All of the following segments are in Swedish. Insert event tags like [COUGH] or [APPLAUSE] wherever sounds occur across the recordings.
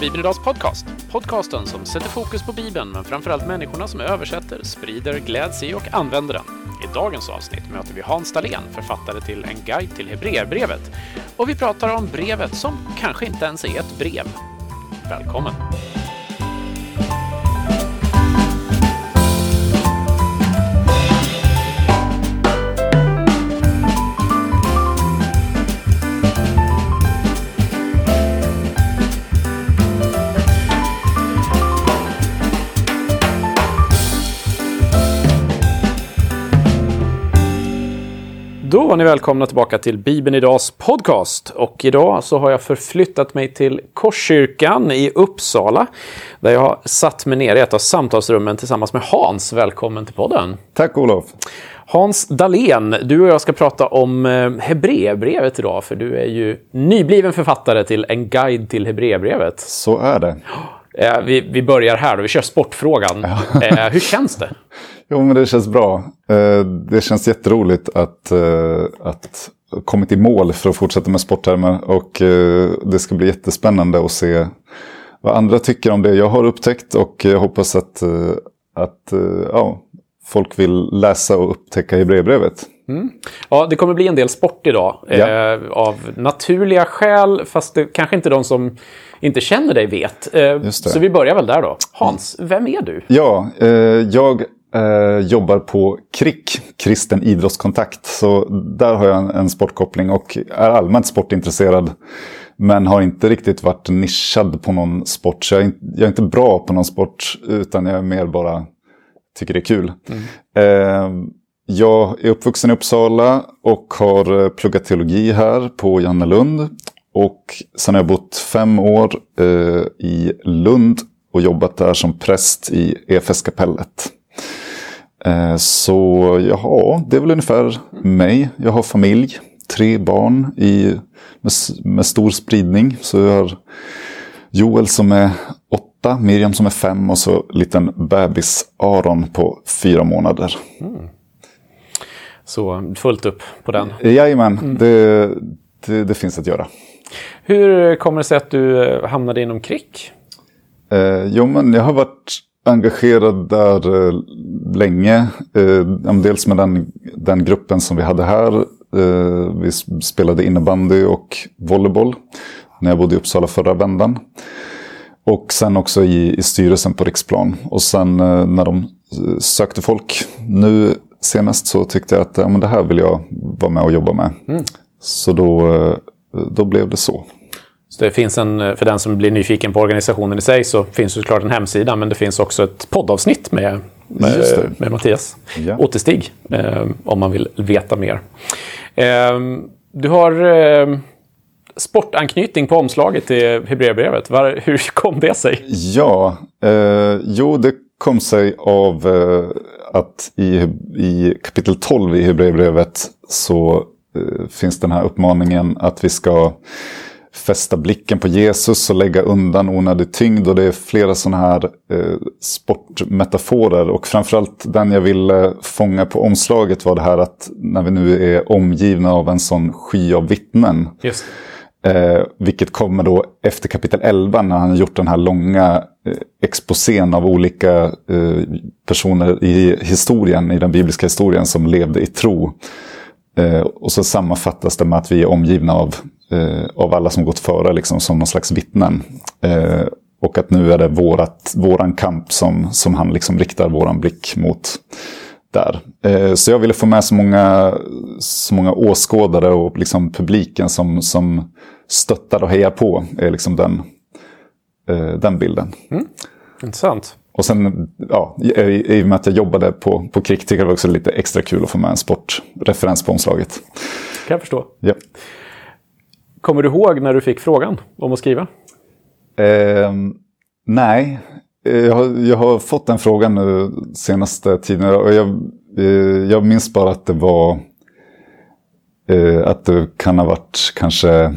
Bibeln Idags podcast. Podcasten som sätter fokus på Bibeln, men framförallt människorna som översätter, sprider, gläds i och använder den. I dagens avsnitt möter vi Hans Dahlén, författare till En guide till Hebreerbrevet. Och vi pratar om brevet som kanske inte ens är ett brev. Välkommen! Då var ni välkomna tillbaka till Bibeln Idags podcast. Och idag så har jag förflyttat mig till Korskyrkan i Uppsala. Där jag har satt mig ner i ett av samtalsrummen tillsammans med Hans. Välkommen till podden. Tack Olof. Hans Dahlén, du och jag ska prata om eh, Hebreerbrevet idag. För du är ju nybliven författare till En guide till Hebreerbrevet. Så är det. Eh, vi, vi börjar här då, vi kör sportfrågan. Ja. Eh, hur känns det? [LAUGHS] Jo, men det känns bra. Eh, det känns jätteroligt att, att kommit i mål för att fortsätta med sporttermer. Och det ska bli jättespännande att se vad andra tycker om det jag har upptäckt. Och jag hoppas att, att ja, folk vill läsa och upptäcka Hebreerbrevet. Ja, det kommer bli en del sport idag. Ja. Eh, av naturliga skäl, fast det kanske inte de som inte känner dig vet. Eh, så vi börjar väl där då. Hans, vem är du? Ja, eh, jag eh, jobbar på KRIK, Kristen idrottskontakt. Så där har jag en, en sportkoppling och är allmänt sportintresserad. Men har inte riktigt varit nischad på någon sport. Så jag är, inte, jag är inte bra på någon sport utan jag är mer bara tycker det är kul. Eh, jag är uppvuxen i Uppsala och har eh, pluggat teologi här på Jannelund. Och sen har jag bott fem år eh, i Lund och jobbat där som präst i EFS-kapellet. Eh, så ja, det är väl ungefär mig. Jag har familj, tre barn i, med, med stor spridning. Så jag har Joel som är åtta, Miriam som är fem och så liten bebis Aron på fyra månader. Mm. Så fullt upp på den. Jajamän, det, det, det finns att göra. Hur kommer det sig att du eh, hamnade inom KRIK? Eh, jo, men jag har varit engagerad där eh, länge. Eh, dels med den, den gruppen som vi hade här. Eh, vi spelade innebandy och volleyboll när jag bodde i Uppsala förra vändan. Och sen också i, i styrelsen på Riksplan. Och sen eh, när de eh, sökte folk nu senast så tyckte jag att ja, men det här vill jag vara med och jobba med. Så då, eh, då blev det så. Så det finns en, för den som blir nyfiken på organisationen i sig så finns det såklart en hemsida men det finns också ett poddavsnitt med, med, med Mattias Ja. Återstig eh, om man vill veta mer. Eh, du har eh, sportanknytning på omslaget till Hebreerbrevet. Hur kom det sig? Ja, eh, jo det kom sig av eh, att i, i kapitel 12 i Hebreerbrevet så eh, finns den här uppmaningen att vi ska fästa blicken på Jesus och lägga undan onödig tyngd. Och det är flera sådana här eh, sportmetaforer. Och framförallt den jag ville fånga på omslaget var det här att när vi nu är omgivna av en sån sky av vittnen. Just Eh, vilket kommer då efter kapitel 11 när han gjort den här långa eh, exposén av olika eh, personer i historien, i den bibliska historien som levde i tro. Eh, och så sammanfattas det med att vi är omgivna av, eh, av alla som gått före liksom, som någon slags vittnen. Eh, och att nu är det vårat, våran kamp som, som han liksom riktar våran blick mot där. Eh, så jag ville få med så många, så många åskådare och liksom publiken som, som stöttar och hejar på. liksom den, eh, den bilden. intressant. Och sen, ja, i, och med att jag jobbade på, på KRIK tycker jag det var också lite extra kul att få med en sportreferens på omslaget. Kan jag förstå. Ja. Kommer du ihåg när du fick frågan om att skriva? Ehm, nej, Eh, Eh, jag har, jag har fått den frågan nu senaste tiden. Och jag, eh, jag minns bara att det var eh, att det kan ha varit kanske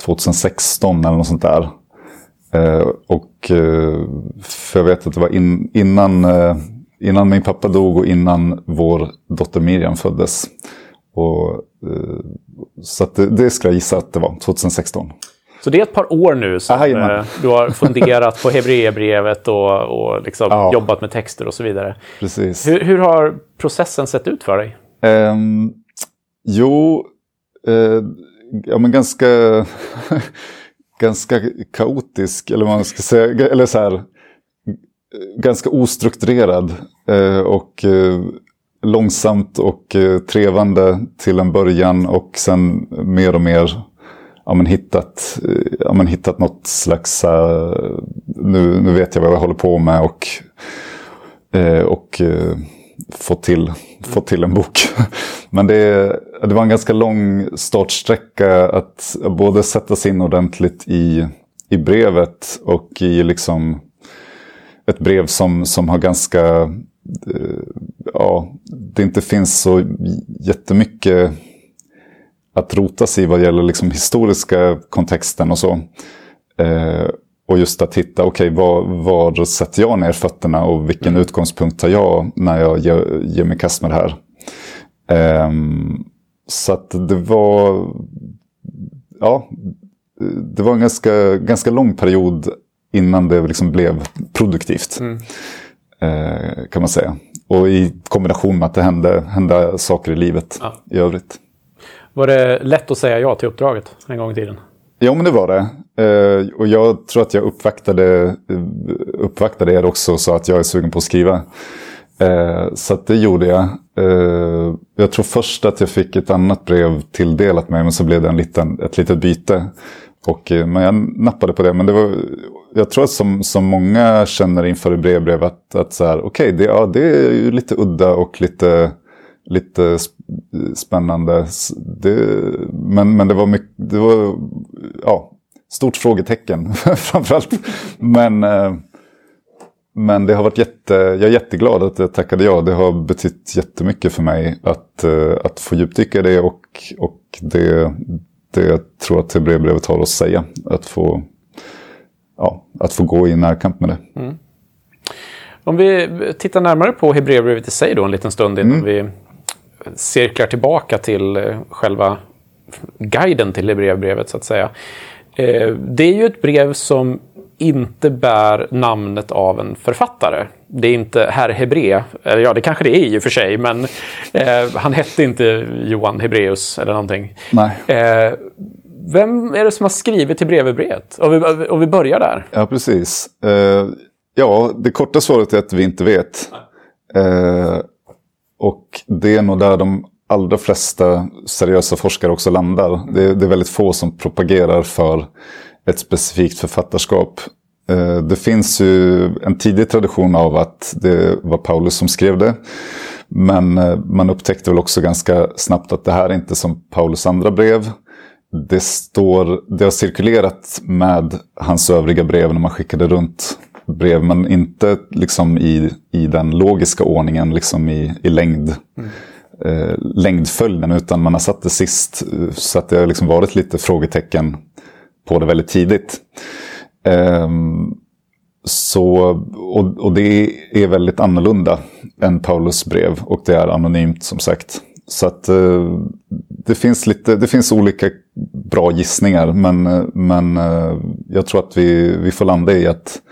2016 eller något sånt där. Eh, och eh, för jag vet att det var in, innan, eh, innan min pappa dog och innan vår dotter Miriam föddes. Och, eh, så att det, det skulle jag gissa att det var 2016. Så det är ett par år nu som eh, du har funderat på Hebreerbrevet och, och liksom ja. jobbat med texter och så vidare. Precis. Hur, hur har processen sett ut för dig? Um, jo, uh, ja men ganska, [LAUGHS] ganska kaotisk, eller vad man ska säga. Eller så här, ganska ostrukturerad uh, och uh, långsamt och trevande till en början och sen mer och mer ja, men hittat, eh, ja, men hittat något slags, uh, nu, nu vet jag vad jag håller på med och, uh, och uh, fått, till, få till en bok. [LAUGHS] men det, det var en ganska lång startsträcka att både sätta sig in ordentligt i, i brevet och i liksom ett brev som, som har ganska, ja, det inte finns så jättemycket att rota sig i vad gäller liksom historiska kontexten och så. Eh, och just att hitta, okej, okay, var, var sätter jag ner fötterna och vilken mm. utgångspunkt tar jag när jag ger, ger mig kast med det här. Eh, så att det var, ja, det var en ganska, ganska lång period innan det liksom blev produktivt. Mm. Eh, kan man säga. Och i kombination med att det hände, hände saker i livet ja. i övrigt. Var det lätt att säga ja till uppdraget en gång i tiden? Ja, men det var det. Eh, och jag tror att jag uppvaktade, eh, uppvaktade er också och sa att jag är sugen på att skriva. Eh, så det gjorde jag. Jag tror först att jag fick ett annat brev tilldelat mig, men så blev det en liten, ett litet byte. Och, men jag nappade på det. Men det var, jag tror att som, som många känner inför brevbrev att, att så här, okej, okay, det, ja, det är ju lite udda och lite lite spännande. Det, men, men det var mycket, det var ja, stort frågetecken [LAUGHS] framförallt. Men, eh, men det har varit jätte, jag är jätteglad att jag tackade ja. Det har betytt jättemycket för mig att, eh, att få djupdyka i det och, och det, det jag tror att brevbrevet har att säga. Att få, ja, att få gå i närkamp med det. Mm. Om vi tittar närmare på Hebreerbrevet i sig då en liten stund innan mm. vi cirklar tillbaka till eh, själva guiden till Hebreerbrevet så att säga. Eh, det är ju ett brev som inte bär namnet av en författare. Det är inte herr Hebré, eller ja det kanske det är i och för sig, men eh, han hette inte Johan Hebreus eller någonting. Nej. Eh, vem är det som har skrivit Hebreerbrevet? Om vi, om vi börjar där. Ja, precis. Eh, ja, det korta svaret är att vi inte vet. Och det är nog där de allra flesta seriösa forskare också landar. Det, det är väldigt få som propagerar för ett specifikt författarskap. Eh, det finns ju en tidig tradition av att det var Paulus som skrev det. Men eh, man upptäckte väl också ganska snabbt att det här är inte som Paulus andra brev. Det, står, det har cirkulerat med hans övriga brev när man skickade runt brev, men inte liksom i, i den logiska ordningen, liksom i, i längd. Mm. Eh, längdföljden, utan man har satt det sist. Så att det har liksom varit lite frågetecken på det väldigt tidigt. Eh, så, och, och, det är väldigt annorlunda än Paulus brev och det är anonymt som sagt. Så att eh, det, finns lite, det finns olika bra gissningar men, men eh, jag tror att vi, vi får landa i att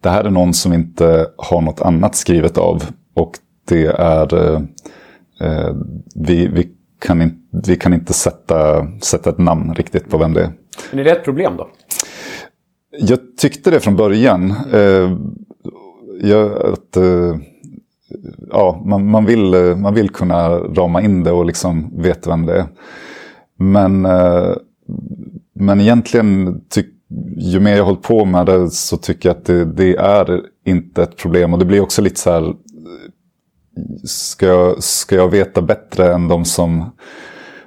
det här är någon som inte har något annat skrivet av. Och det är... Eh, eh, vi, vi, kan in, vi kan inte sätta, sätta ett namn riktigt på vem det är. Men är det ett problem då? Jag tyckte det från början. Eh, jag, att, eh, ja, man, man, vill, man vill kunna rama in det och liksom veta vem det är. Men, eh, men egentligen tycker ju mer jag hållit på med det så tycker jag att det, det, är inte ett problem. Och det blir också lite så här, ska jag, ska jag veta bättre än de som,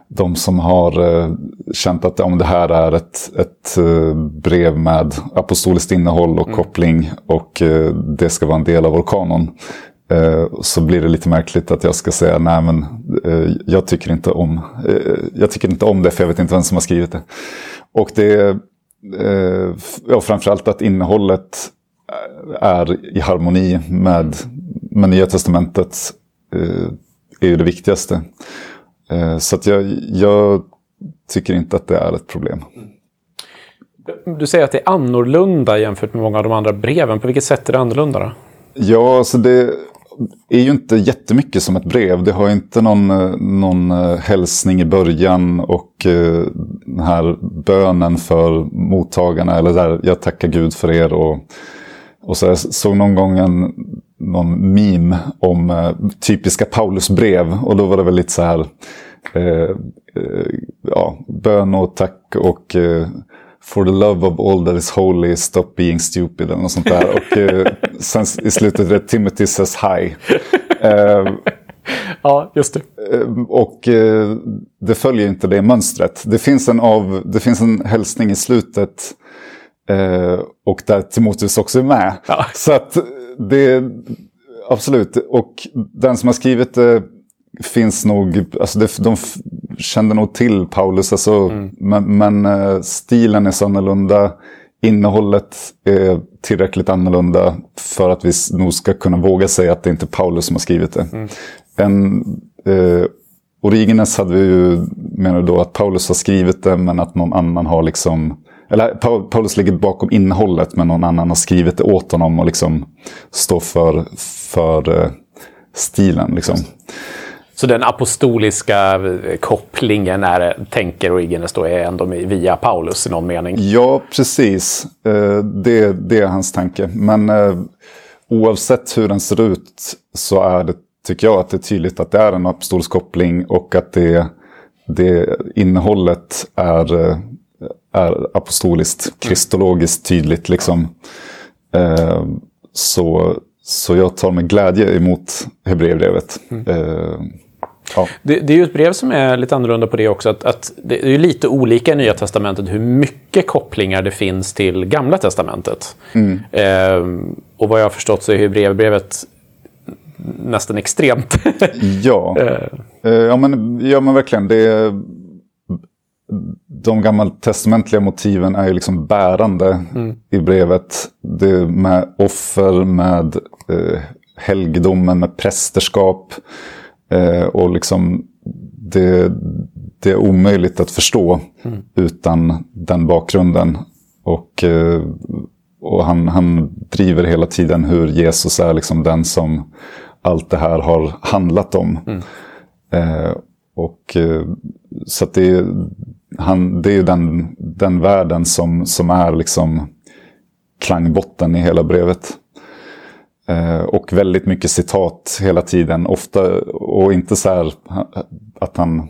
de som har uh, känt att om det här är ett, ett uh, brev med apostoliskt innehåll och mm. koppling och uh, det ska vara en del av vår kanon. Så blir det lite märkligt att jag ska säga nej men jag tycker inte om jag tycker inte om det för jag vet inte vem som har skrivit det. Och det eh, ja, framförallt att innehållet är i harmoni med, med Nya Testamentet eh, är ju det viktigaste. Eh, så att jag, jag tycker inte att det är ett problem. Du säger att det är annorlunda jämfört med många av de andra breven. På vilket sätt är det annorlunda då? Ja, alltså det är ju inte jättemycket som ett brev. Det har inte någon, eh, någon eh, hälsning i början och eh, den här bönen för mottagarna. Eller där jag tackar Gud för er. Och, och så jag såg någon gång en, någon meme om typiska Paulusbrev. Och då var det väl lite så här. Eh, ja, bön och tack och For the love of all that is holy, stop being stupid eller något sånt där. Och eh, sen i slutet är det Timothy says hi. Eh, [LAUGHS] ja, just det. Eh, och eh, det följer inte det mönstret. Det finns en, av, det finns en hälsning i slutet. Eh, och där Timoteus också är med. Ja. Så att det, absolut. Och den som har skrivit det finns nog, alltså det, de kände nog till Paulus, alltså, mm. men, men, eh, stilen är så annorlunda. Innehållet är tillräckligt annorlunda för att vi nog ska kunna våga säga att det inte är Paulus som har skrivit det. Mm. En, eh, Origenes hade vi ju, menar då att Paulus har skrivit det men att någon annan har liksom eller Paulus ligger bakom innehållet men någon annan har skrivit det åt honom och liksom står för, för eh, stilen. Liksom. Så den apostoliska eh, kopplingen är, tänker Origenes då är ändå via Paulus i någon mening? Ja, precis. Eh, det, det är hans tanke. Men eh, oavsett hur den ser ut så är det, tycker jag, att det är tydligt att det är en apostolisk koppling och att det, det innehållet är, är apostoliskt, kristologiskt tydligt. Liksom. Så, så jag tar med glädje emot Hebreerbrevet. Mm. Ja. Det, det, är ju ett brev som är lite annorlunda på det också. Att, att det är ju lite olika i Nya Testamentet hur mycket kopplingar det finns till Gamla Testamentet. Mm. Eh, och vad jag har förstått så är Hebreerbrevet nästan extremt. [LAUGHS] ja. [LAUGHS] Eh. ja, men, ja, men verkligen. Det är, de gammaltestamentliga motiven är ju liksom bärande mm. i brevet. Det med offer, med eh, helgedomen, med prästerskap. Eh, och liksom det, det, är omöjligt att förstå mm. utan den bakgrunden. Och, eh, och han, han driver hela tiden hur Jesus är liksom den som allt det här har handlat om. Mm. Eh, och eh, Så att det, han, det är den, den världen som, som är liksom klangbotten i hela brevet. Eh, och väldigt mycket citat hela tiden. Ofta, och inte så här att han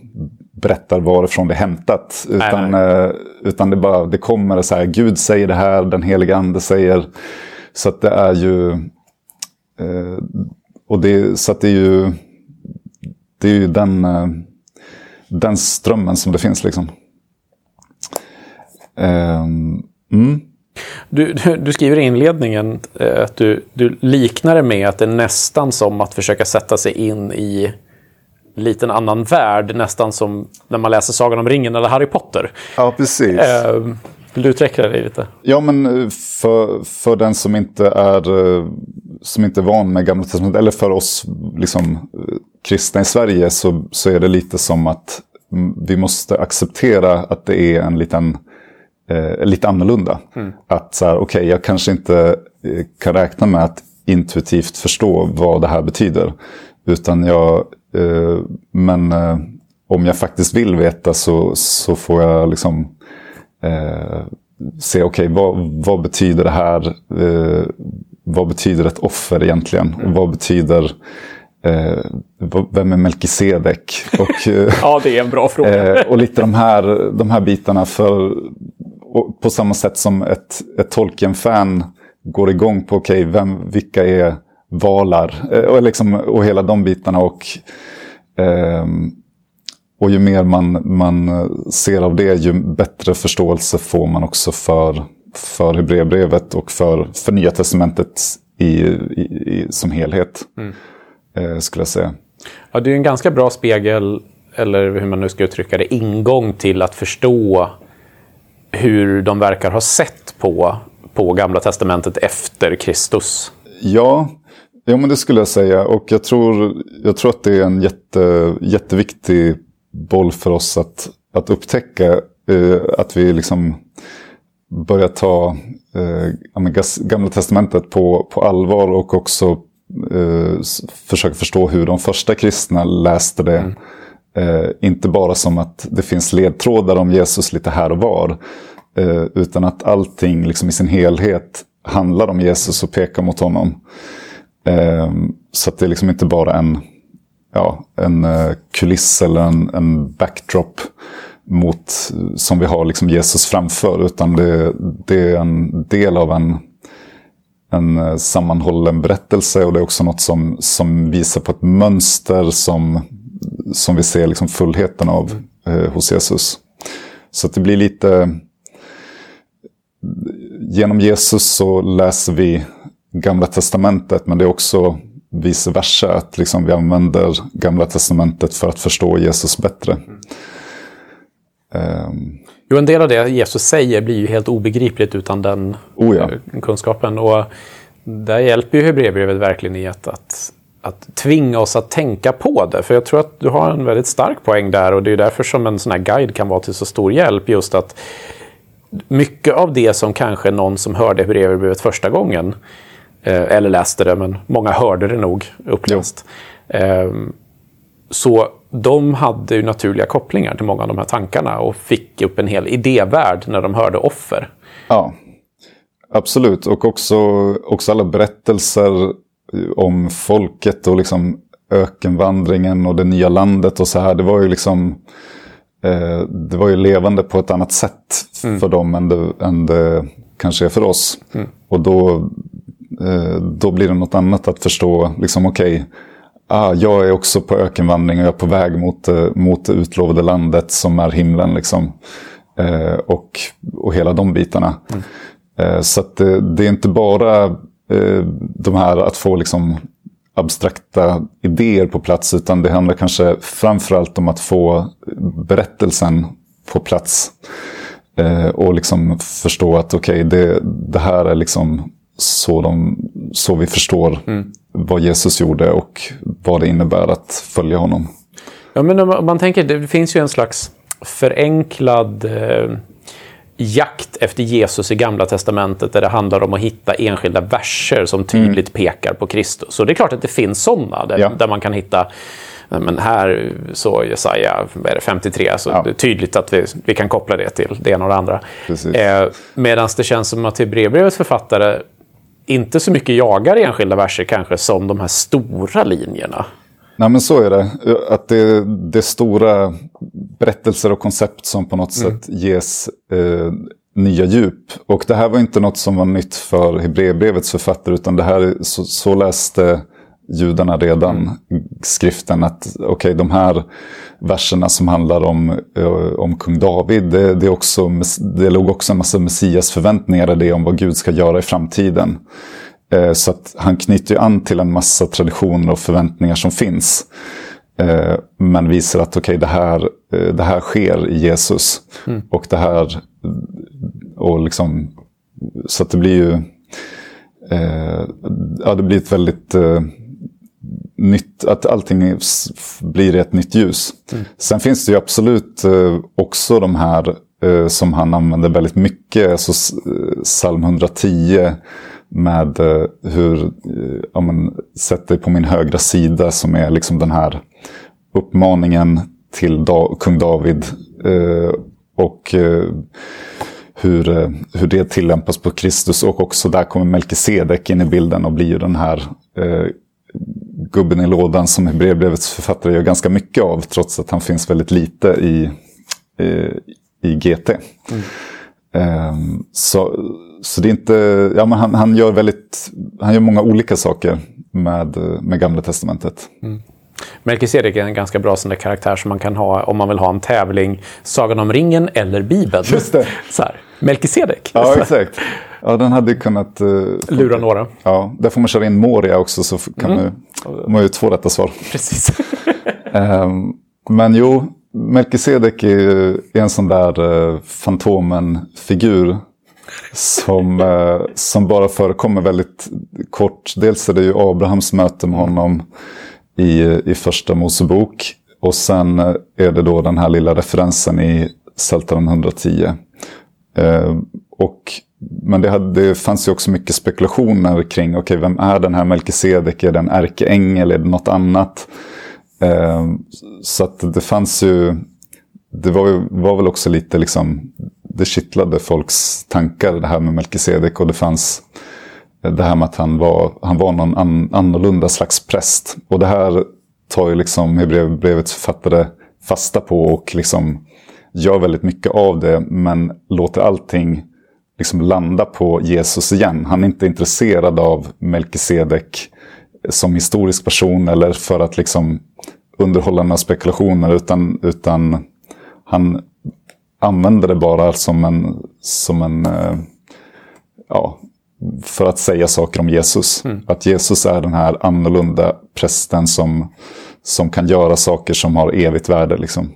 berättar varifrån det är hämtat. Utan, nej, nej. Eh, utan det, bara, det kommer så här, Gud säger det här, den heliga ande säger. Så att det är ju... Eh, och det, så att det är ju... Det är ju den, den strömmen som det finns liksom. Mm. Du, du, skriver i inledningen eh, att du, du liknar det med att det är nästan som att försöka sätta sig in i en liten annan värld. Nästan som när man läser Sagan om ringen eller Harry Potter. Ja, precis. Eh, vill du utveckla det lite? Ja, men eh, för, för den som inte är som inte är van med Gamla Testamentet, eller för oss liksom, kristna i Sverige, så, så är det lite som att vi måste acceptera att det är en liten eh, lite annorlunda. Mm. Att så här, okej, okay, jag kanske inte eh, kan räkna med att intuitivt förstå vad det här betyder. Utan jag, eh, men eh, om jag faktiskt vill veta så, så får jag liksom eh, se, okej, okay, vad, vad betyder det här? Eh, vad betyder ett offer egentligen? Mm. Och vad betyder Eh, vem är Melkisedek? Och, [LAUGHS] ja, det är en bra fråga. eh, och lite de här, de här bitarna. För på samma sätt som ett, ett Tolkien-fan går igång på okej, okay, vilka är valar? Eh, och, liksom, och hela de bitarna. Och, eh, och ju mer man, man ser av det, ju bättre förståelse får man också för, för Hebreerbrevet och för, för Nya Testamentet i, i, i som helhet. Mm. Eh, skulle jag säga. Ja, det är en ganska bra spegel, eller hur man nu ska uttrycka det, ingång till att förstå hur de verkar ha sett på, på Gamla Testamentet efter Kristus. Ja, ja men det skulle jag säga. Och jag tror, jag tror att det är en jätte, jätteviktig boll för oss att, att upptäcka. Eh, att vi liksom börja ta eh, Gamla Testamentet på, på allvar och också eh, försöka förstå hur de första kristna läste det. Mm. Eh, inte bara som att det finns ledtrådar om Jesus lite här och var. Eh, utan att allting liksom i sin helhet handlar om Jesus och pekar mot honom. Eh, så att det är liksom inte bara en, ja, en eh, kuliss eller en, en backdrop mot, som vi har liksom Jesus framför. Utan det, det är en del av en, en eh, sammanhållen berättelse och det är också något som, som visar på ett mönster som, som vi ser liksom fullheten av eh, hos Jesus. Så det blir lite... Genom Jesus så läser vi Gamla Testamentet men det är också vice versa. Att liksom vi använder Gamla Testamentet för att förstå Jesus bättre. Mm. Um, jo, en del av det Jesus säger blir ju helt obegripligt utan den oh ja. Eh, kunskapen. Och där hjälper ju Hebreerbrevet verkligen i att, att, att tvinga oss att tänka på det. För jag tror att du har en väldigt stark poäng där och det är därför som en sån här guide kan vara till så stor hjälp. Just att mycket av det som kanske någon som hörde Hebreerbrevet första gången eh, eller läste det, men många hörde det nog uppläst. Eh, så de hade ju naturliga kopplingar till många av de här tankarna och fick upp en hel idévärld när de hörde offer. Ja, absolut. Och också, också alla berättelser om folket och liksom ökenvandringen och det nya landet och så här. Det var ju liksom eh, det var ju levande på ett annat sätt mm. för dem än det, än det kanske är för oss. Mm. Och då, eh, då blir det något annat att förstå, liksom okej, okay, ah, jag är också på ökenvandring och jag är på väg mot, eh, mot det utlovade landet som är himlen. Liksom. Eh, och, och hela de bitarna. Mm. Eh, så det, det, är inte bara de här att få liksom abstrakta idéer på plats. Utan det handlar kanske framförallt om att få berättelsen på plats. Eh, och liksom förstå att okej, okay, det, det här är liksom så, de, så vi förstår mm. vad Jesus gjorde och vad det innebär att följa honom. Ja, men om man tänker, det finns ju en slags förenklad eh, jakt efter Jesus i Gamla Testamentet där det handlar om att hitta enskilda verser som tydligt mm. pekar på Kristus. Och det är klart att det finns sådana där, ja. där man kan hitta men här så Jesaja är det 53, så ja. det är tydligt att vi, vi kan koppla det till det ena och det andra. Eh, Medan det känns som att Hebreerbrevets författare inte så mycket jagar enskilda verser kanske som de här stora linjerna. Nej men så är det. Att det, det är stora berättelser och koncept som på något mm. sätt ges eh, nya djup. Och det här var inte något som var nytt för Hebreerbrevets författare utan det här så, så läste judarna redan mm. skriften att okej okay, de här verserna som handlar om, eh, om kung David, det, det, också, det låg också en massa Messias förväntningar i det om vad Gud ska göra i framtiden. Eh, så att han knyter ju an till en massa traditioner och förväntningar som finns. Eh, men visar att okej, okay, det, här, det här sker i Jesus. Mm. Och det här, och liksom, så att det blir ju, ja det blir ett väldigt nytt, att allting blir ett nytt ljus. Mm. Sen finns det ju absolut eh, också de här eh, som han använder väldigt mycket. Alltså psalm 110 med eh, hur, eh, ja men, sätt dig på min högra sida som är liksom den här uppmaningen till da kung David. Eh, och hur, hur det tillämpas på Kristus och också där kommer Melkisedek in i bilden och blir ju den här gubben i lådan som Hebreerbrevets författare gör ganska mycket av. Trots att han finns väldigt lite i, i, i GT. Mm. Um, så, så det är inte, ja men han, han, gör väldigt, han gör många olika saker med, med Gamla Testamentet. Mm. Melkisedek är en ganska bra sån där karaktär som man kan ha om man vill ha en tävling. Sagan om ringen eller Bibeln. Just det. [LAUGHS] Så här, Melkisedek. Ja, exakt. Ja, den hade kunnat... Uh, Lura några. Ja, där får man köra in Moria också så kan mm. man, man ju två rätta svar. Precis. um, [LAUGHS] men jo, Melkisedek är, är en sån där eh, Fantomen-figur. Som, eh, som bara förekommer väldigt kort. Dels är det ju Abrahams möte med honom i, i första Mosebok. Och sen eh, är det då den här lilla referensen i Psaltaren 110. Eh, och, men det, hade, det fanns ju också mycket spekulationer kring, okej, okay, vem är den här Melkisedek? Är det en ärkeängel? Är det något annat? Eh, så att det fanns ju, det var, var väl också lite liksom, det kittlade folks tankar det här med Melkisedek och det fanns det här med att han var, han var någon an, annorlunda slags präst. Och det här tar ju liksom Hebreerbrevets författare fasta på och liksom gör väldigt mycket av det men låter allting liksom landa på Jesus igen. Han är inte intresserad av Melkisedek som historisk person eller för att liksom underhålla några spekulationer utan, utan han använder det bara som en, som en eh, ja, för att säga saker om Jesus. Mm. Att Jesus är den här annorlunda prästen som, som kan göra saker som har evigt värde. Liksom.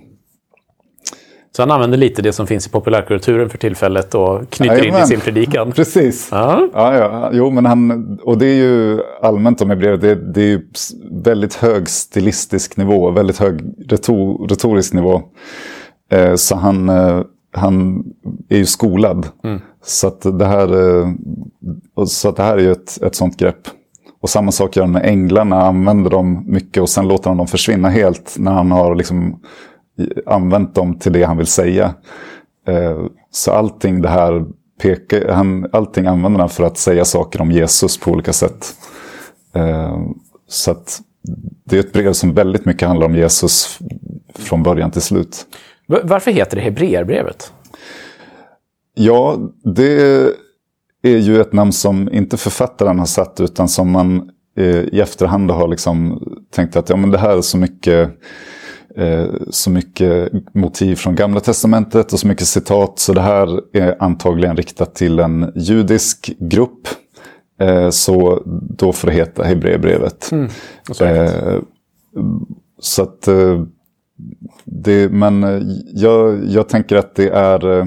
Så han använder lite det som finns i populärkulturen för tillfället och knyter Jajamän. in i sin predikan. [LAUGHS] Precis. Ja. Ja, ja. Jo, men han, och det är ju allmänt om blir det, det är ju väldigt hög stilistisk nivå, väldigt hög retor, retorisk nivå. Eh, så han, eh, han är ju skolad. Mm. Så, att det här, eh, så att det här är ju ett, ett sånt grepp. Och samma sak gör han med änglarna, använder dem mycket och sen låter han dem försvinna helt när han har liksom använt dem till det han vill säga. Eh, så allting det här pekar, han, allting använder han för att säga saker om Jesus på olika sätt. Eh, så att det är ett brev som väldigt mycket handlar om Jesus från början till slut. Varför heter det Hebreerbrevet? Ja, det är ju ett namn som inte författaren har satt utan som man eh, i efterhand har liksom tänkt att ja, men det här är så mycket, eh, så mycket motiv från Gamla Testamentet och så mycket citat. Så det här är antagligen riktat till en judisk grupp. Eh, så då får det heta Hebreerbrevet. Mm, eh, så att eh, det, men jag, jag tänker att det är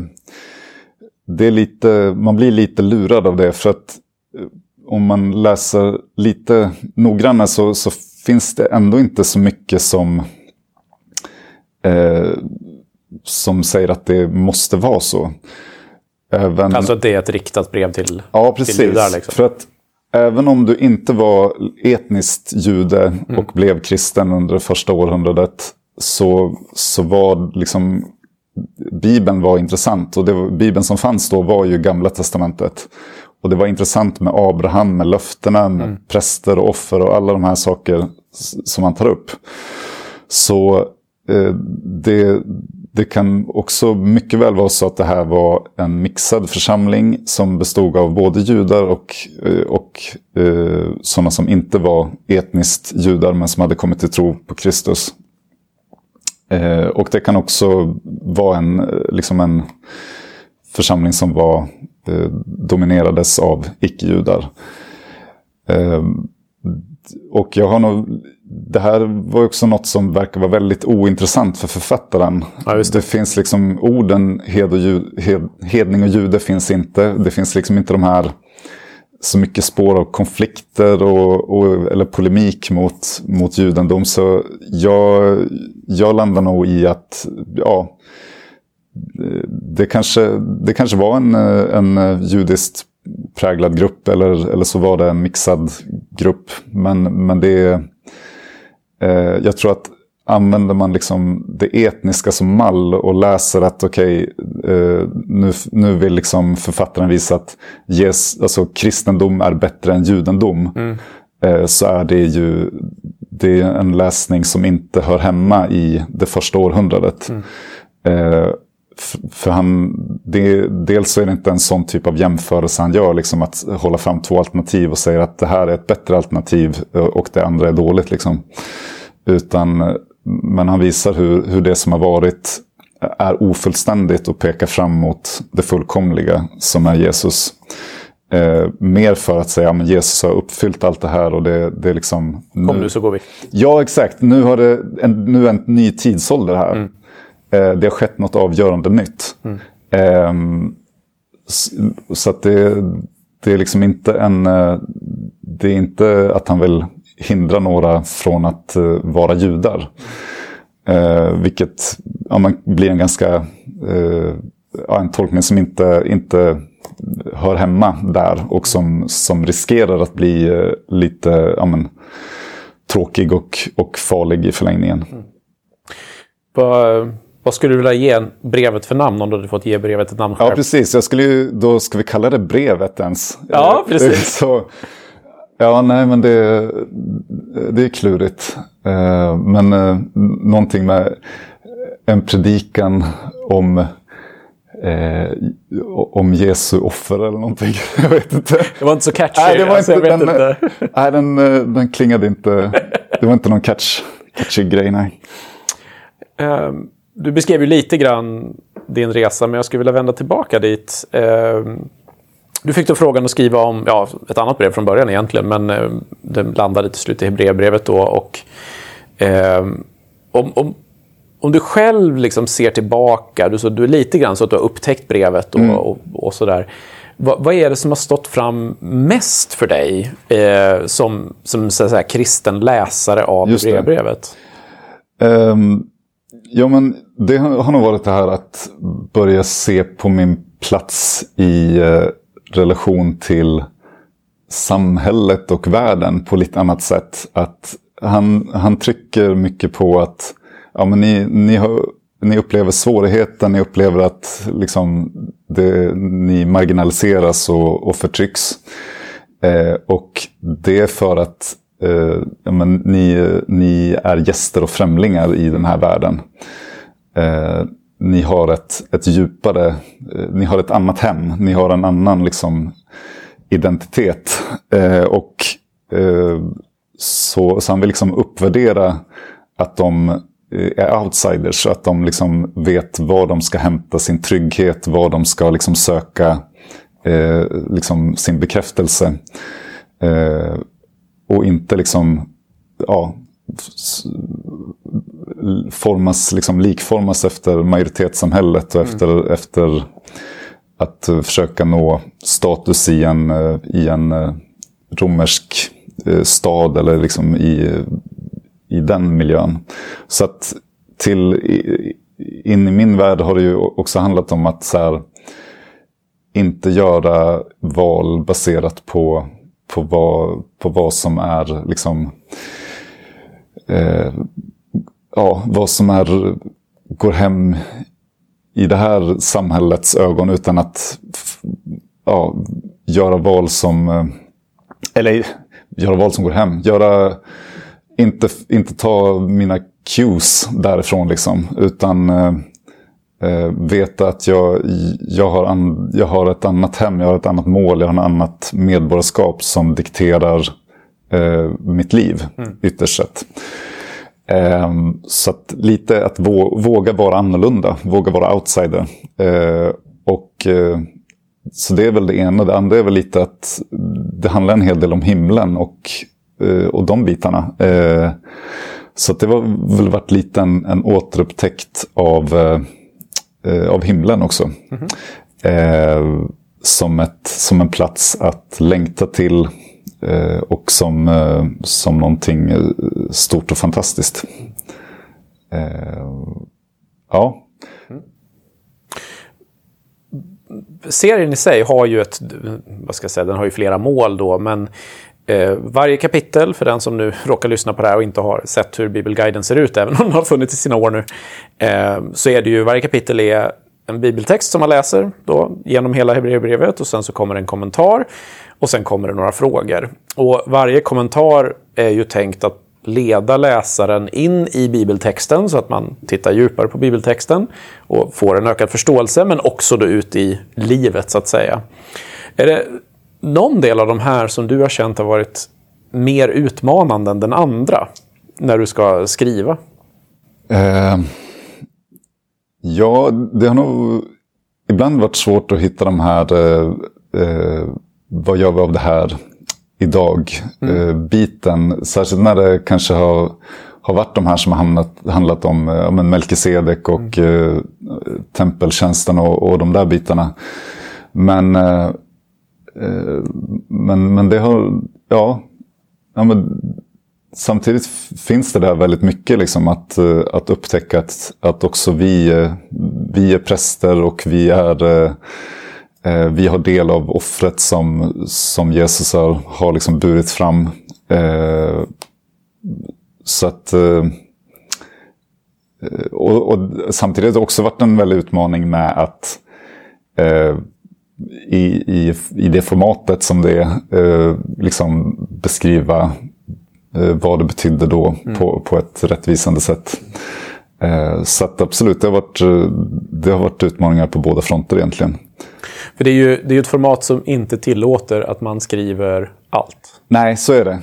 det är lite, man blir lite lurad av det. För att eh, om man läser lite noggrannare så, så finns det ändå inte så mycket som, eh, som säger att det måste vara så. Även, alltså att det är ett riktat brev till, ja, precis, till judar? Liksom. För att även om du inte var etniskt jude mm. och blev kristen under första århundradet så, så var liksom Bibeln var intressant och det var, Bibeln som fanns då var ju Gamla Testamentet. Och det var intressant med Abraham, med löftena, med mm. präster och offer och alla de här saker som han tar upp. Så Eh, det, det kan också mycket väl vara så att det här var en mixad församling som bestod av både judar och, eh, och eh, sådana som inte var etniskt judar men som hade kommit till tro på Kristus. Eh, och det kan också vara en, eh, liksom en församling som var, eh, dominerades av icke-judar. Och jag har nog, det här var också något som verkar vara väldigt ointressant för författaren. Ja, det. det. finns liksom orden hed och jud, hed, hedning och jude finns inte. Det finns liksom inte de här så mycket spår av konflikter och, och, eller polemik mot, mot judendom. Så jag, jag landar nog i att ja, det, kanske, det kanske var en, en judiskt präglad grupp eller, eller så var det en mixad grupp. Men, men det eh, jag tror att använder man liksom det etniska som mall och läser att okej, okay, eh, nu, nu vill liksom författaren visa att yes, alltså, kristendom är bättre än judendom. Mm. Eh, så är det ju det är en läsning som inte hör hemma i det första århundradet. Mm. Eh, för han, det, dels så är det inte en sån typ av jämförelse han gör, liksom att hålla fram två alternativ och säga att det här är ett bättre alternativ och det andra är dåligt. Liksom. Utan men han visar hur, hur det som har varit är ofullständigt och pekar fram mot det fullkomliga som är Jesus. Eh, mer för att säga att Jesus har uppfyllt allt det här och det, det är liksom... Nu... Kom nu så går vi. Ja, exakt. Nu, har det en, nu är en ny tidsålder här. Mm. Eh, det har skett något avgörande nytt. Mm. Eh, så att det, det är liksom inte en... Eh, det är inte att han vill hindra några från att uh, vara judar. Vilket ja, man blir en ganska ja, en tolkning som inte, inte hör hemma där och som, som riskerar att bli eh, lite ja, men, tråkig och, och farlig i förlängningen. Mm. Vad skulle du vilja ge brevet för namn om du hade fått ge brevet ett namn själv? Ja, precis. Jag skulle ju, då ska vi kalla det brevet ens. Ja, precis. [LAUGHS] Så, ja, nej, men det, det är klurigt. Eh, men eh, någonting med en predikan om Eh, om Jesu offer eller någonting. [LAUGHS] jag vet inte. Det var inte så catchy. Nej, det var alltså, inte, den, inte. nej den, eh, den klingade inte. Det var inte någon catch, catchy grej, nej. Um, du beskrev ju lite grann din resa, men jag skulle vilja vända tillbaka dit. Um, du fick då frågan att skriva om ja, ett annat brev från början egentligen, men uh, det landade till slut i Hebreerbrevet då. Och, uh, om, om, om du själv liksom ser tillbaka, du, så, du är lite grann så att du har upptäckt brevet och, mm. och, och sådär. Vad, vad, är det som har stått fram mest för dig eh, som, som så säga, kristen läsare av brevet? Um, ja, men det har nog varit det här att börja se på min plats i eh, relation till samhället och världen på lite annat sätt. Att han, han trycker mycket på att ja, men ni, ni, har, ni upplever svårigheter, ni upplever att liksom, det, ni marginaliseras och, och förtrycks. Eh, och det är för att eh, ja, men ni, ni är gäster och främlingar i den här världen. Eh, ni har ett, ett djupare, eh, ni har ett annat hem, ni har en annan liksom, identitet. Eh, och eh, så, så han vill liksom uppvärdera att de eh, är outsiders. Att de liksom vet var de ska hämta sin trygghet, var de ska liksom söka eh, liksom sin bekräftelse. Eh, och inte liksom, ja, formas, liksom likformas efter majoritetssamhället och efter, mm. efter att försöka nå status i en, i en eh, romersk eh, stad eller liksom i i den miljön. Så att till in i min värld har det ju också handlat om att så här, inte göra val baserat på, på, vad, på vad som är liksom eh, ja, vad som är går hem i det här samhällets ögon utan att ja, göra val som eh, eller göra val som går hem. Göra inte, inte ta mina cues därifrån liksom. Utan eh, eh, veta att jag, jag, har an, jag har ett annat hem, jag har ett annat mål, jag har ett annat medborgarskap som dikterar eh, mitt liv mm. ytterst sett. Eh, så att lite att våga vara annorlunda, våga vara outsider. Eh, och eh, Så det är väl det ena. Det andra är väl lite att det handlar en hel del om himlen och Eh, och de bitarna. Så det var väl varit lite en, en återupptäckt av, Eh, av himlen också. Mm -hmm. som, ett, som en plats att längta till eh, och som, som någonting stort och fantastiskt. Ja. Mm. Serien i sig har ju ett, vad ska jag säga, den har ju flera mål då, men Eh, varje kapitel, för den som nu [LAUGHS] råkar lyssna på det här och inte har sett hur Bibelguiden ser ut, även om den har funnits i sina år nu, eh, så är det ju varje kapitel är en bibeltext som man läser då, genom hela Hebreerbrevet och sen så kommer en kommentar och sen kommer det några frågor. Och varje kommentar är ju tänkt att leda läsaren in i bibeltexten så att man tittar djupare på bibeltexten och får en ökad förståelse men också då ut i livet så att säga. Är det någon del av de här som du har känt har varit mer utmanande än den andra när du ska skriva? Eh, ja, det har nog ibland varit svårt att hitta de här, eh, eh, vad gör vi av det här idag, mm. eh, biten. Särskilt när det kanske har, har varit de här som har handlat, handlat om eh, Melkisedek och mm. tempeltjänsten och, och de där bitarna. Men Eh, men, men det har, ja, ja men, samtidigt finns det där väldigt mycket liksom att, eh, att upptäcka att, att också vi, eh, vi är präster och vi är vi har del av offret som, som Jesus har, har liksom burit fram. Eh, så att eh, och, och, samtidigt har det också varit en väldig utmaning med att eh, i, i, i det formatet som det är, eh, liksom beskriva eh, vad det betydde då mm. på, på ett rättvisande sätt. Eh, så att absolut, det har, varit, det har varit utmaningar på båda fronter egentligen. För det är ju det är ett format som inte tillåter att man skriver allt. Nej, så är det.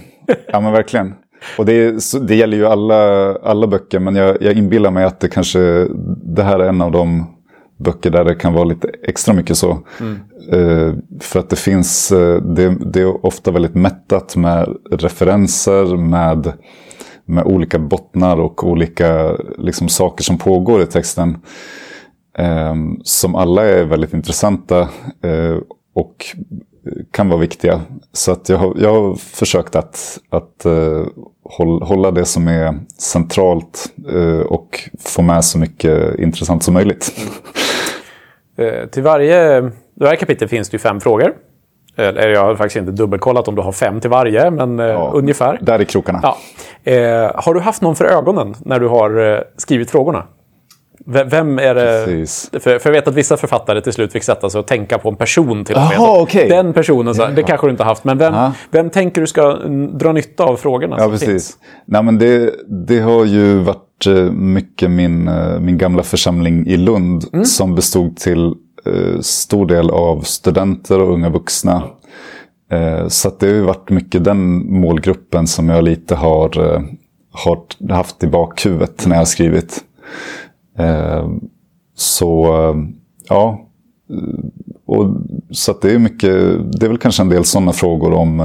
Ja men verkligen. Och det, det gäller ju alla, alla böcker, men jag, jag inbillar mig att det kanske det här är en av de böcker där det kan vara lite extra mycket så. Mm. Eh, för att det finns, eh, det, det, är ofta väldigt mättat med referenser, med, med olika bottnar och olika liksom, saker som pågår i texten. Eh, som alla är väldigt intressanta eh, och kan vara viktiga. Så att jag, har, jag har försökt att, att eh, hålla det som är centralt eh, och få med så mycket intressant som möjligt. Mm till varje, varje kapitel finns det ju fem frågor. Eller jag har faktiskt inte dubbelkollat om du har fem till varje, men ja, ungefär. Där är krokarna. Ja. har du haft någon för ögonen när du har skrivit frågorna? Vem är det? För, för, jag vet att vissa författare till slut fick sätta sig och tänka på en person till och med. Aha, okay. Den personen, så, det kanske du inte har haft. Men vem, vem tänker du ska dra nytta av frågorna? Ja, precis. Finns? Nej, men det, det har ju varit eh, mycket min, eh, min gamla församling i Lund. Mm. Som bestod till uh, stor del av studenter och unga vuxna. Uh, så det har ju varit mycket den målgruppen som jag lite har, uh, har haft i bakhuvudet när jag har skrivit. Eh, så ja, och, så det är mycket, det är väl kanske en del sådana frågor om,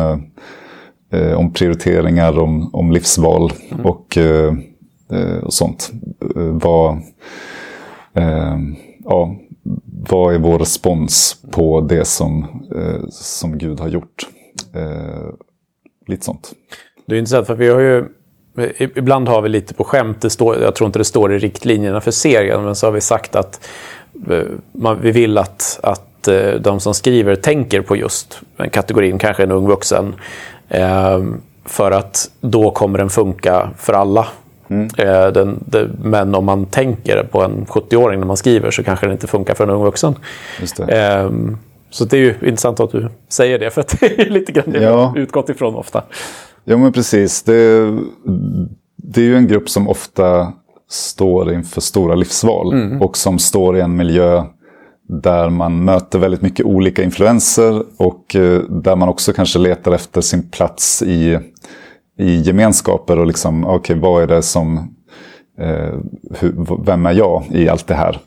eh, om prioriteringar, om, om livsval mm. och, eh, och sånt. vad, eh, ja, vad är vår respons på det som, eh, som Gud har gjort? Eh, lite sånt. Det är intressant för vi har ju Ibland har vi lite på skämt, det står, jag tror inte det står i riktlinjerna för serien, men så har vi sagt att eh, man, vi vill att, att eh, de som skriver tänker på just den kategorin, kanske en ung vuxen. Eh, för att då kommer den funka för alla. Mm. Den, den, men om man tänker på en 70-åring när man skriver så kanske den inte funkar för en ung vuxen. Eh, så det är ju intressant att du säger det, för att [LAUGHS] det är lite grann det ja. utgått ifrån ofta. Ja men precis. Det, det är ju en grupp som ofta står inför stora livsval. Mm. Och som står i en miljö där man möter väldigt mycket olika influenser. Och eh, där man också kanske letar efter sin plats i, i gemenskaper. Och liksom, okej okay, vad är det som... Eh, hur, vem är jag i allt det här?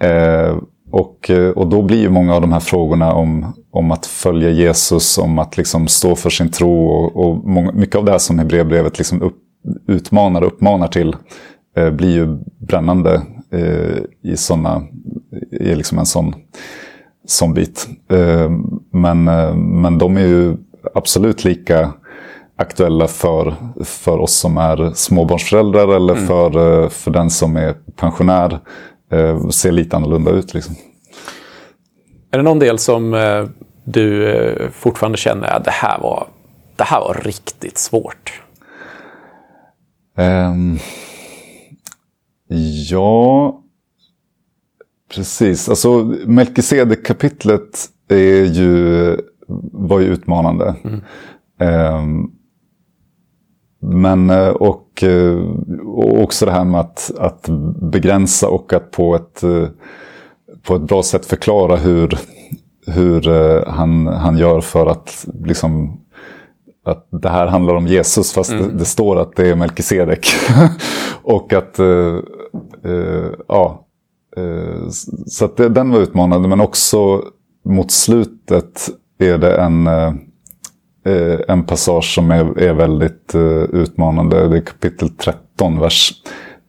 Eh, och, eh, och då blir ju många av de här frågorna om, om att följa Jesus, om att liksom stå för sin tro och, och många, mycket av det här som Hebreerbrevet liksom upp, utmanar och uppmanar till eh, blir ju brännande eh, i, såna, i liksom en sån, sån bit. Eh, men, eh, men de är ju absolut lika aktuella för, för oss som är småbarnsföräldrar eller mm. för, eh, för den som är pensionär eh, ser lite annorlunda ut. Liksom. Är det någon del som eh, du eh, fortfarande känner att det här var, det här var riktigt svårt? Um, ja, precis. Alltså Melkisedek-kapitlet är ju, var ju utmanande. Mm. Um, men eh, och, eh, och också det här med att, att begränsa och att på ett, eh, på ett bra sätt förklara hur, hur han, han gör för att liksom att det här handlar om Jesus fast mm. det, det, står att det är Melkisedek. [LAUGHS] och att, ja, så att det, den var utmanande men också mot slutet är det en eh, en passage som är, är väldigt eh, utmanande. Det är kapitel 13, vers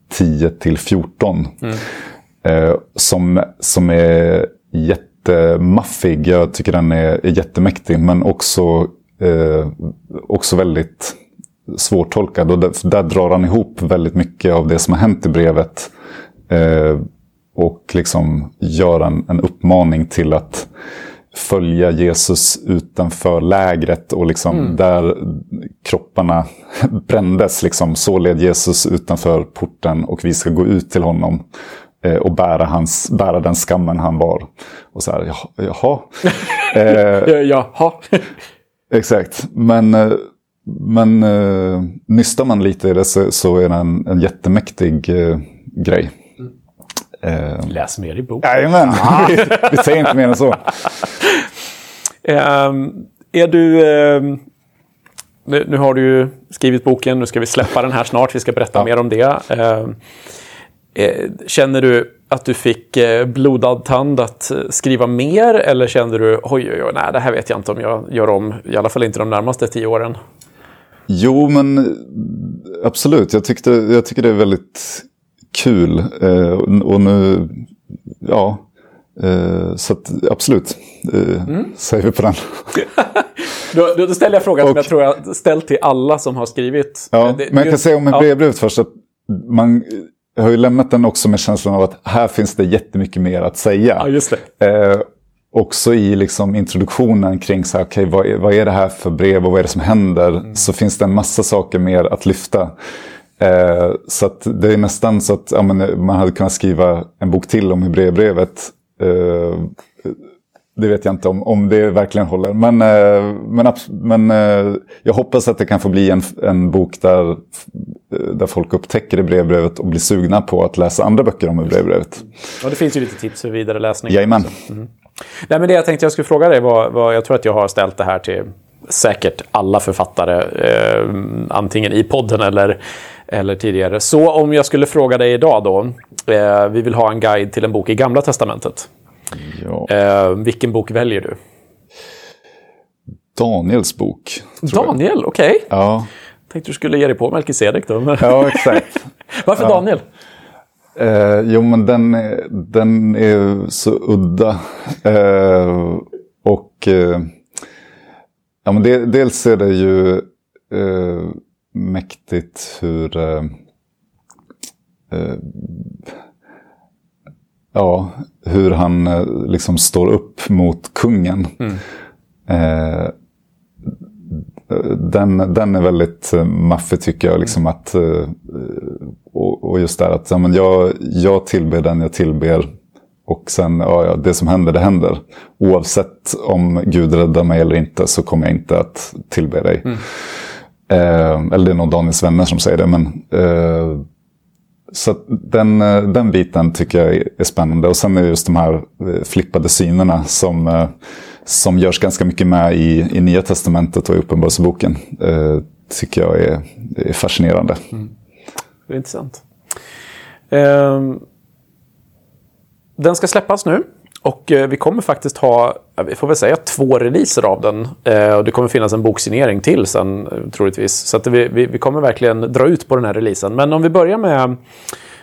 10 till 14. Mm. Eh, som, som är jättemaffig. Jag tycker den är, är jättemäktig. Men också, eh, också väldigt svårtolkad. Och där, där, drar han ihop väldigt mycket av det som har hänt i brevet. Eh, och liksom göra en, en uppmaning till att följa Jesus utanför lägret och liksom mm. där kropparna [LAUGHS] brändes. Liksom, så led Jesus utanför porten och vi ska gå ut till honom eh, och bära, hans, bära den skammen han var. Och så här, jaha. jaha. [LAUGHS] eh, jaha. [LAUGHS] exakt, men, eh, men eh, nystar man lite i det så, så är det en, en jättemäktig eh, grej. Eh, Läs mer i boken. Jajamän, ah. [LAUGHS] vi, vi säger inte mer än så. Um, är du... Um, nu, nu, har du ju skrivit boken, nu ska vi släppa den här snart, vi ska berätta ja. mer om det. Um, känner du att du fick eh, blodad tand att eh, skriva mer eller kände du oj, oj, oj, nej, det här vet jag inte om jag gör om, i alla fall inte de närmaste tio åren? Jo, men absolut. Jag, tyckte, jag tycker det är väldigt kul. Eh, och nu, ja, eh, så att, absolut, eh, mm. säger vi på den. [LAUGHS] då, då, ställer jag frågan och, som jag tror jag ställt till alla som har skrivit. Ja, det, men jag kan säga om en brevbrevet ja. först. Att man jag har ju lämnat den också med känslan av att här finns det jättemycket mer att säga. Ja, just det. Eh, också i liksom introduktionen kring så här, okay, vad, är, vad är det här för brev och vad är det som händer? Mm. Så finns det en massa saker mer att lyfta. Eh, så att det är nästan så att ja, men, man hade kunnat skriva en bok till om Hebreerbrevet. Eh, det vet jag inte om, om det verkligen håller. Men, eh, men, men eh, jag hoppas att det kan få bli en, en bok där, eh, där folk upptäcker Hebreerbrevet och blir sugna på att läsa andra böcker om Hebreerbrevet. Och det finns ju lite tips för vidare läsning. Jajamän. Mm. Nej, men det jag tänkte jag skulle fråga dig var, var, jag tror att jag har ställt det här till säkert alla författare, eh, antingen i podden eller eller tidigare. Så om jag skulle fråga dig idag då. Eh, vi vill ha en guide till en bok i Gamla Testamentet. Ja. Eh, vilken bok väljer du? Daniels bok. Daniel, okej. Okay. Ja. Tänkte du skulle ge dig på Melkisedek då. Ja, exakt. [LAUGHS] Varför ja. Daniel? Eh, jo, men den är, den är så udda. Eh, och eh, ja, men det, dels är det ju eh, mäktigt hur... Eh, eh, ja, hur han eh, liksom står upp mot kungen. Mm. Eh, den, den är väldigt maffig tycker jag. Liksom att, och, och just det att ja, men jag, jag tillber den jag tillber. Och sen, ja, ja, det som händer, det händer. Oavsett om Gud räddar mig eller inte så kommer jag inte att tillbe dig. Mm. Eh, eller det är nog Daniels vänner som säger det. Men, eh, så den, eh, den biten tycker jag är spännande. Och sen är det just de här eh, flippade synerna som, eh, som görs ganska mycket med i, i Nya Testamentet och i Uppenbarelseboken. Eh, tycker jag är, är fascinerande. Mm. Det är intressant. Um, den ska släppas nu. Och eh, vi kommer faktiskt ha, vi får väl säga två releaser av den. Eh, och det kommer finnas en boksignering till sen eh, troligtvis. Så att vi, vi, vi, kommer verkligen dra ut på den här releasen. Men om vi börjar med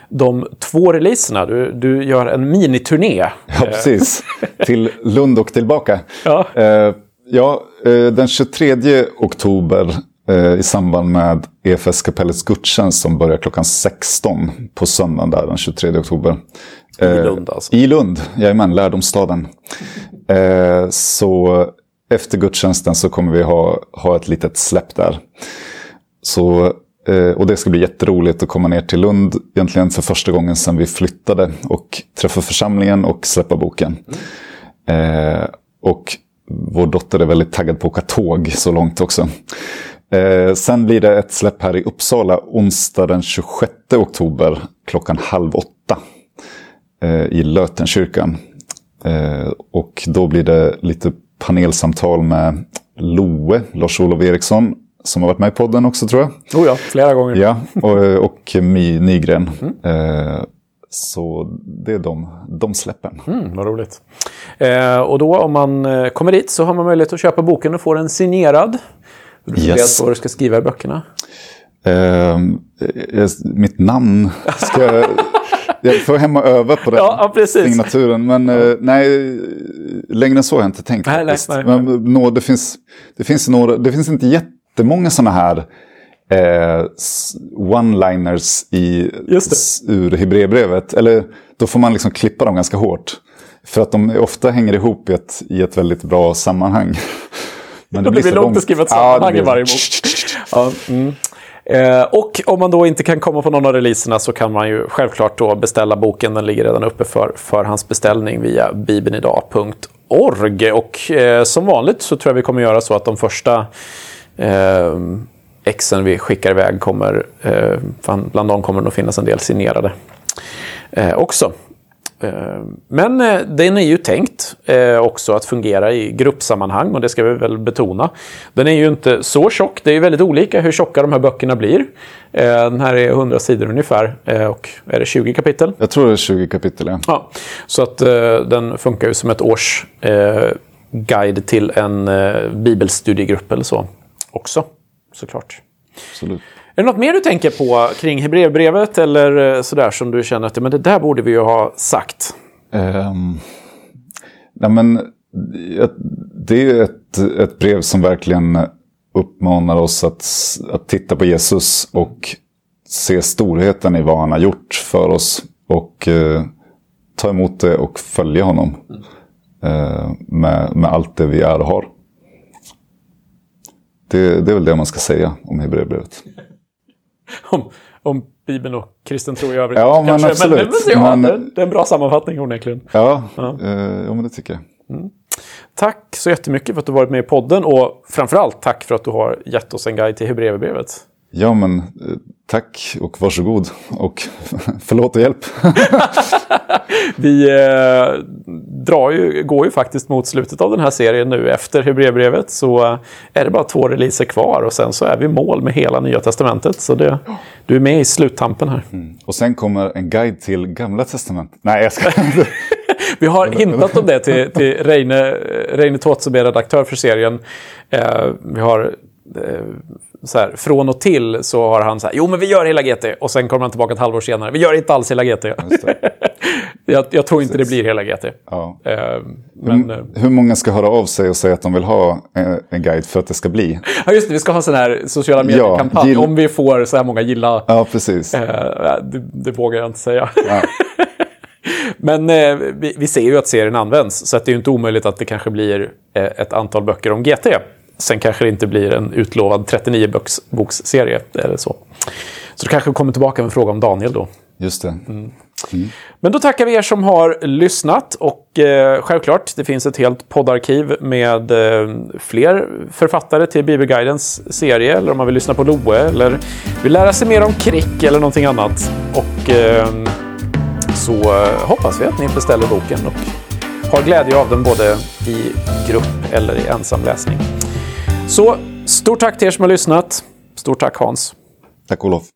de två releaserna. Du, du gör en miniturné. Ja, precis. [LAUGHS] Till Lund och tillbaka. Ja, uh, ja den 23 oktober i samband med EFS kapellets gudstjänst som börjar klockan 16 på söndagen där den 23 oktober. I eh, Lund alltså? I Lund, jajamän, lärdomsstaden. Eh, så efter gudstjänsten så kommer vi ha, ha ett litet släpp där. Så, eh, och det ska bli jätteroligt att komma ner till Lund egentligen för första gången sedan vi flyttade och träffa församlingen och släppa boken. Mm. och vår dotter är väldigt taggad på att åka tåg så långt också. Eh, sen blir det ett släpp här i Uppsala onsdag den 26 oktober klockan halv åtta i Lötenkyrkan. Eh, och då blir det lite panelsamtal med Loe, Lars-Olof Eriksson, som har varit med i podden också tror jag. Oh ja, flera gånger. Ja, och, [LAUGHS] och My Nygren. Mm. Eh, så det är de, de släppen. Mm, vad roligt. Eh, och då om man eh, kommer dit så har man möjlighet att köpa boken och få den signerad. Du yes. vad du ska skriva i böckerna? Eh, mitt namn ska [LAUGHS] jag får hem och öva på den ja, ja, signaturen. Men ja. Eh, nej, längre än så har jag inte tänkt. Nej, nej, nej, men, no, det, finns, det, finns några, det finns inte jättemånga sådana här eh, one-liners i, det. ur Hebreerbrevet. Eller då får man liksom klippa dem ganska hårt. För att de ofta hänger ihop i ett, i ett väldigt bra sammanhang. [LAUGHS] Men Det blir så långt att skriva ett Ja, det sammanhang i blir- varje bok. Ja, mm. Eh, och om man då inte kan komma på någon av releaserna så kan man ju självklart då beställa boken. Den ligger redan uppe för förhandsbeställning via bibelnidag.org. Och eh, som vanligt så tror jag vi kommer göra så att de första eh, exen vi skickar iväg kommer, eh, bland dem kommer det nog finnas en del signerade eh, också. Eh, Men eh, den är ju tänkt eh, också att fungera i gruppsammanhang och det ska vi väl betona. Den är ju inte så tjock. Det är väldigt olika hur tjocka de här böckerna blir. Den här är 100 sidor ungefär och är det 20 kapitel? Jag tror det är 20 kapitel. Ja. Ja, så att den funkar ju som ett års guide till en bibelstudiegrupp eller så också, såklart. Absolut. Är det något mer du tänker på kring Hebreerbrevet eller eh, sådär som du känner att men det där borde vi ju ha sagt? Um, nej men, det är ett, ett brev som verkligen uppmanar oss att, att titta på Jesus och se storheten i vad han har gjort för oss. Och eh, ta emot det och följa honom. Eh, med, med allt det vi är och har. Det, det är väl det man ska säga om Hebreerbrevet. [LAUGHS] om, om Bibeln och kristen tro i övrigt. Ja, men absolut. Men, men, ja, Men- det, är en bra sammanfattning onekligen. Ja, ja. Eh, ja men det tycker jag. Tack så jättemycket för att du varit med i podden och framförallt tack för att du har gett oss en guide till Hebreerbrevet. Ja, men eh, tack och varsågod. Och [LAUGHS] förlåt och hjälp. [LAUGHS] Vi eh, drar ju, går ju faktiskt mot slutet av den här serien nu. Efter Hebreerbrevet så är det bara två releaser kvar och sen så är vi mål med hela Nya Testamentet. Så det, du är med i sluttampen här. Och sen kommer en guide till Gamla Testamentet. Nej, jag ska [LAUGHS] Vi har hintat om det till, till Reine, Reine är redaktör för serien. Eh, vi har eh, så här, från och till så har han så här, jo men vi gör hela GT. Och sen kommer han tillbaka ett halvår senare, vi gör inte alls hela GT. [LAUGHS] Jag, jag tror inte det blir hela GT. Ja. Eh, men, eh, Hur många ska höra av sig och säga att de vill ha eh, en guide för att det ska bli? [LAUGHS] ja just det, vi ska ha en sån här sociala medier-kampanj. gill- Om vi får så här många gilla. Ja, precis. Eh, det, det vågar jag inte säga. Ja. [LAUGHS] Men eh, vi, vi ser ju att serien används, så att det är ju inte omöjligt att det kanske blir eh, ett antal böcker om GT. Sen kanske det inte blir en utlovad 39-boksserie eller så. Så det kanske kommer tillbaka med en fråga om Daniel då. Just det. Men då tackar vi er som har lyssnat och eh, självklart, det finns ett helt poddarkiv med eh, fler författare till Bibelguidens serie eller om man vill lyssna på Loe eller vill lära sig mer om Krick eller någonting annat. Och eh, så eh, hoppas vi att ni beställer boken och har glädje av den både i grupp eller i ensam läsning. Så stort tack till er som har lyssnat. Stort tack Hans. Tack Olof.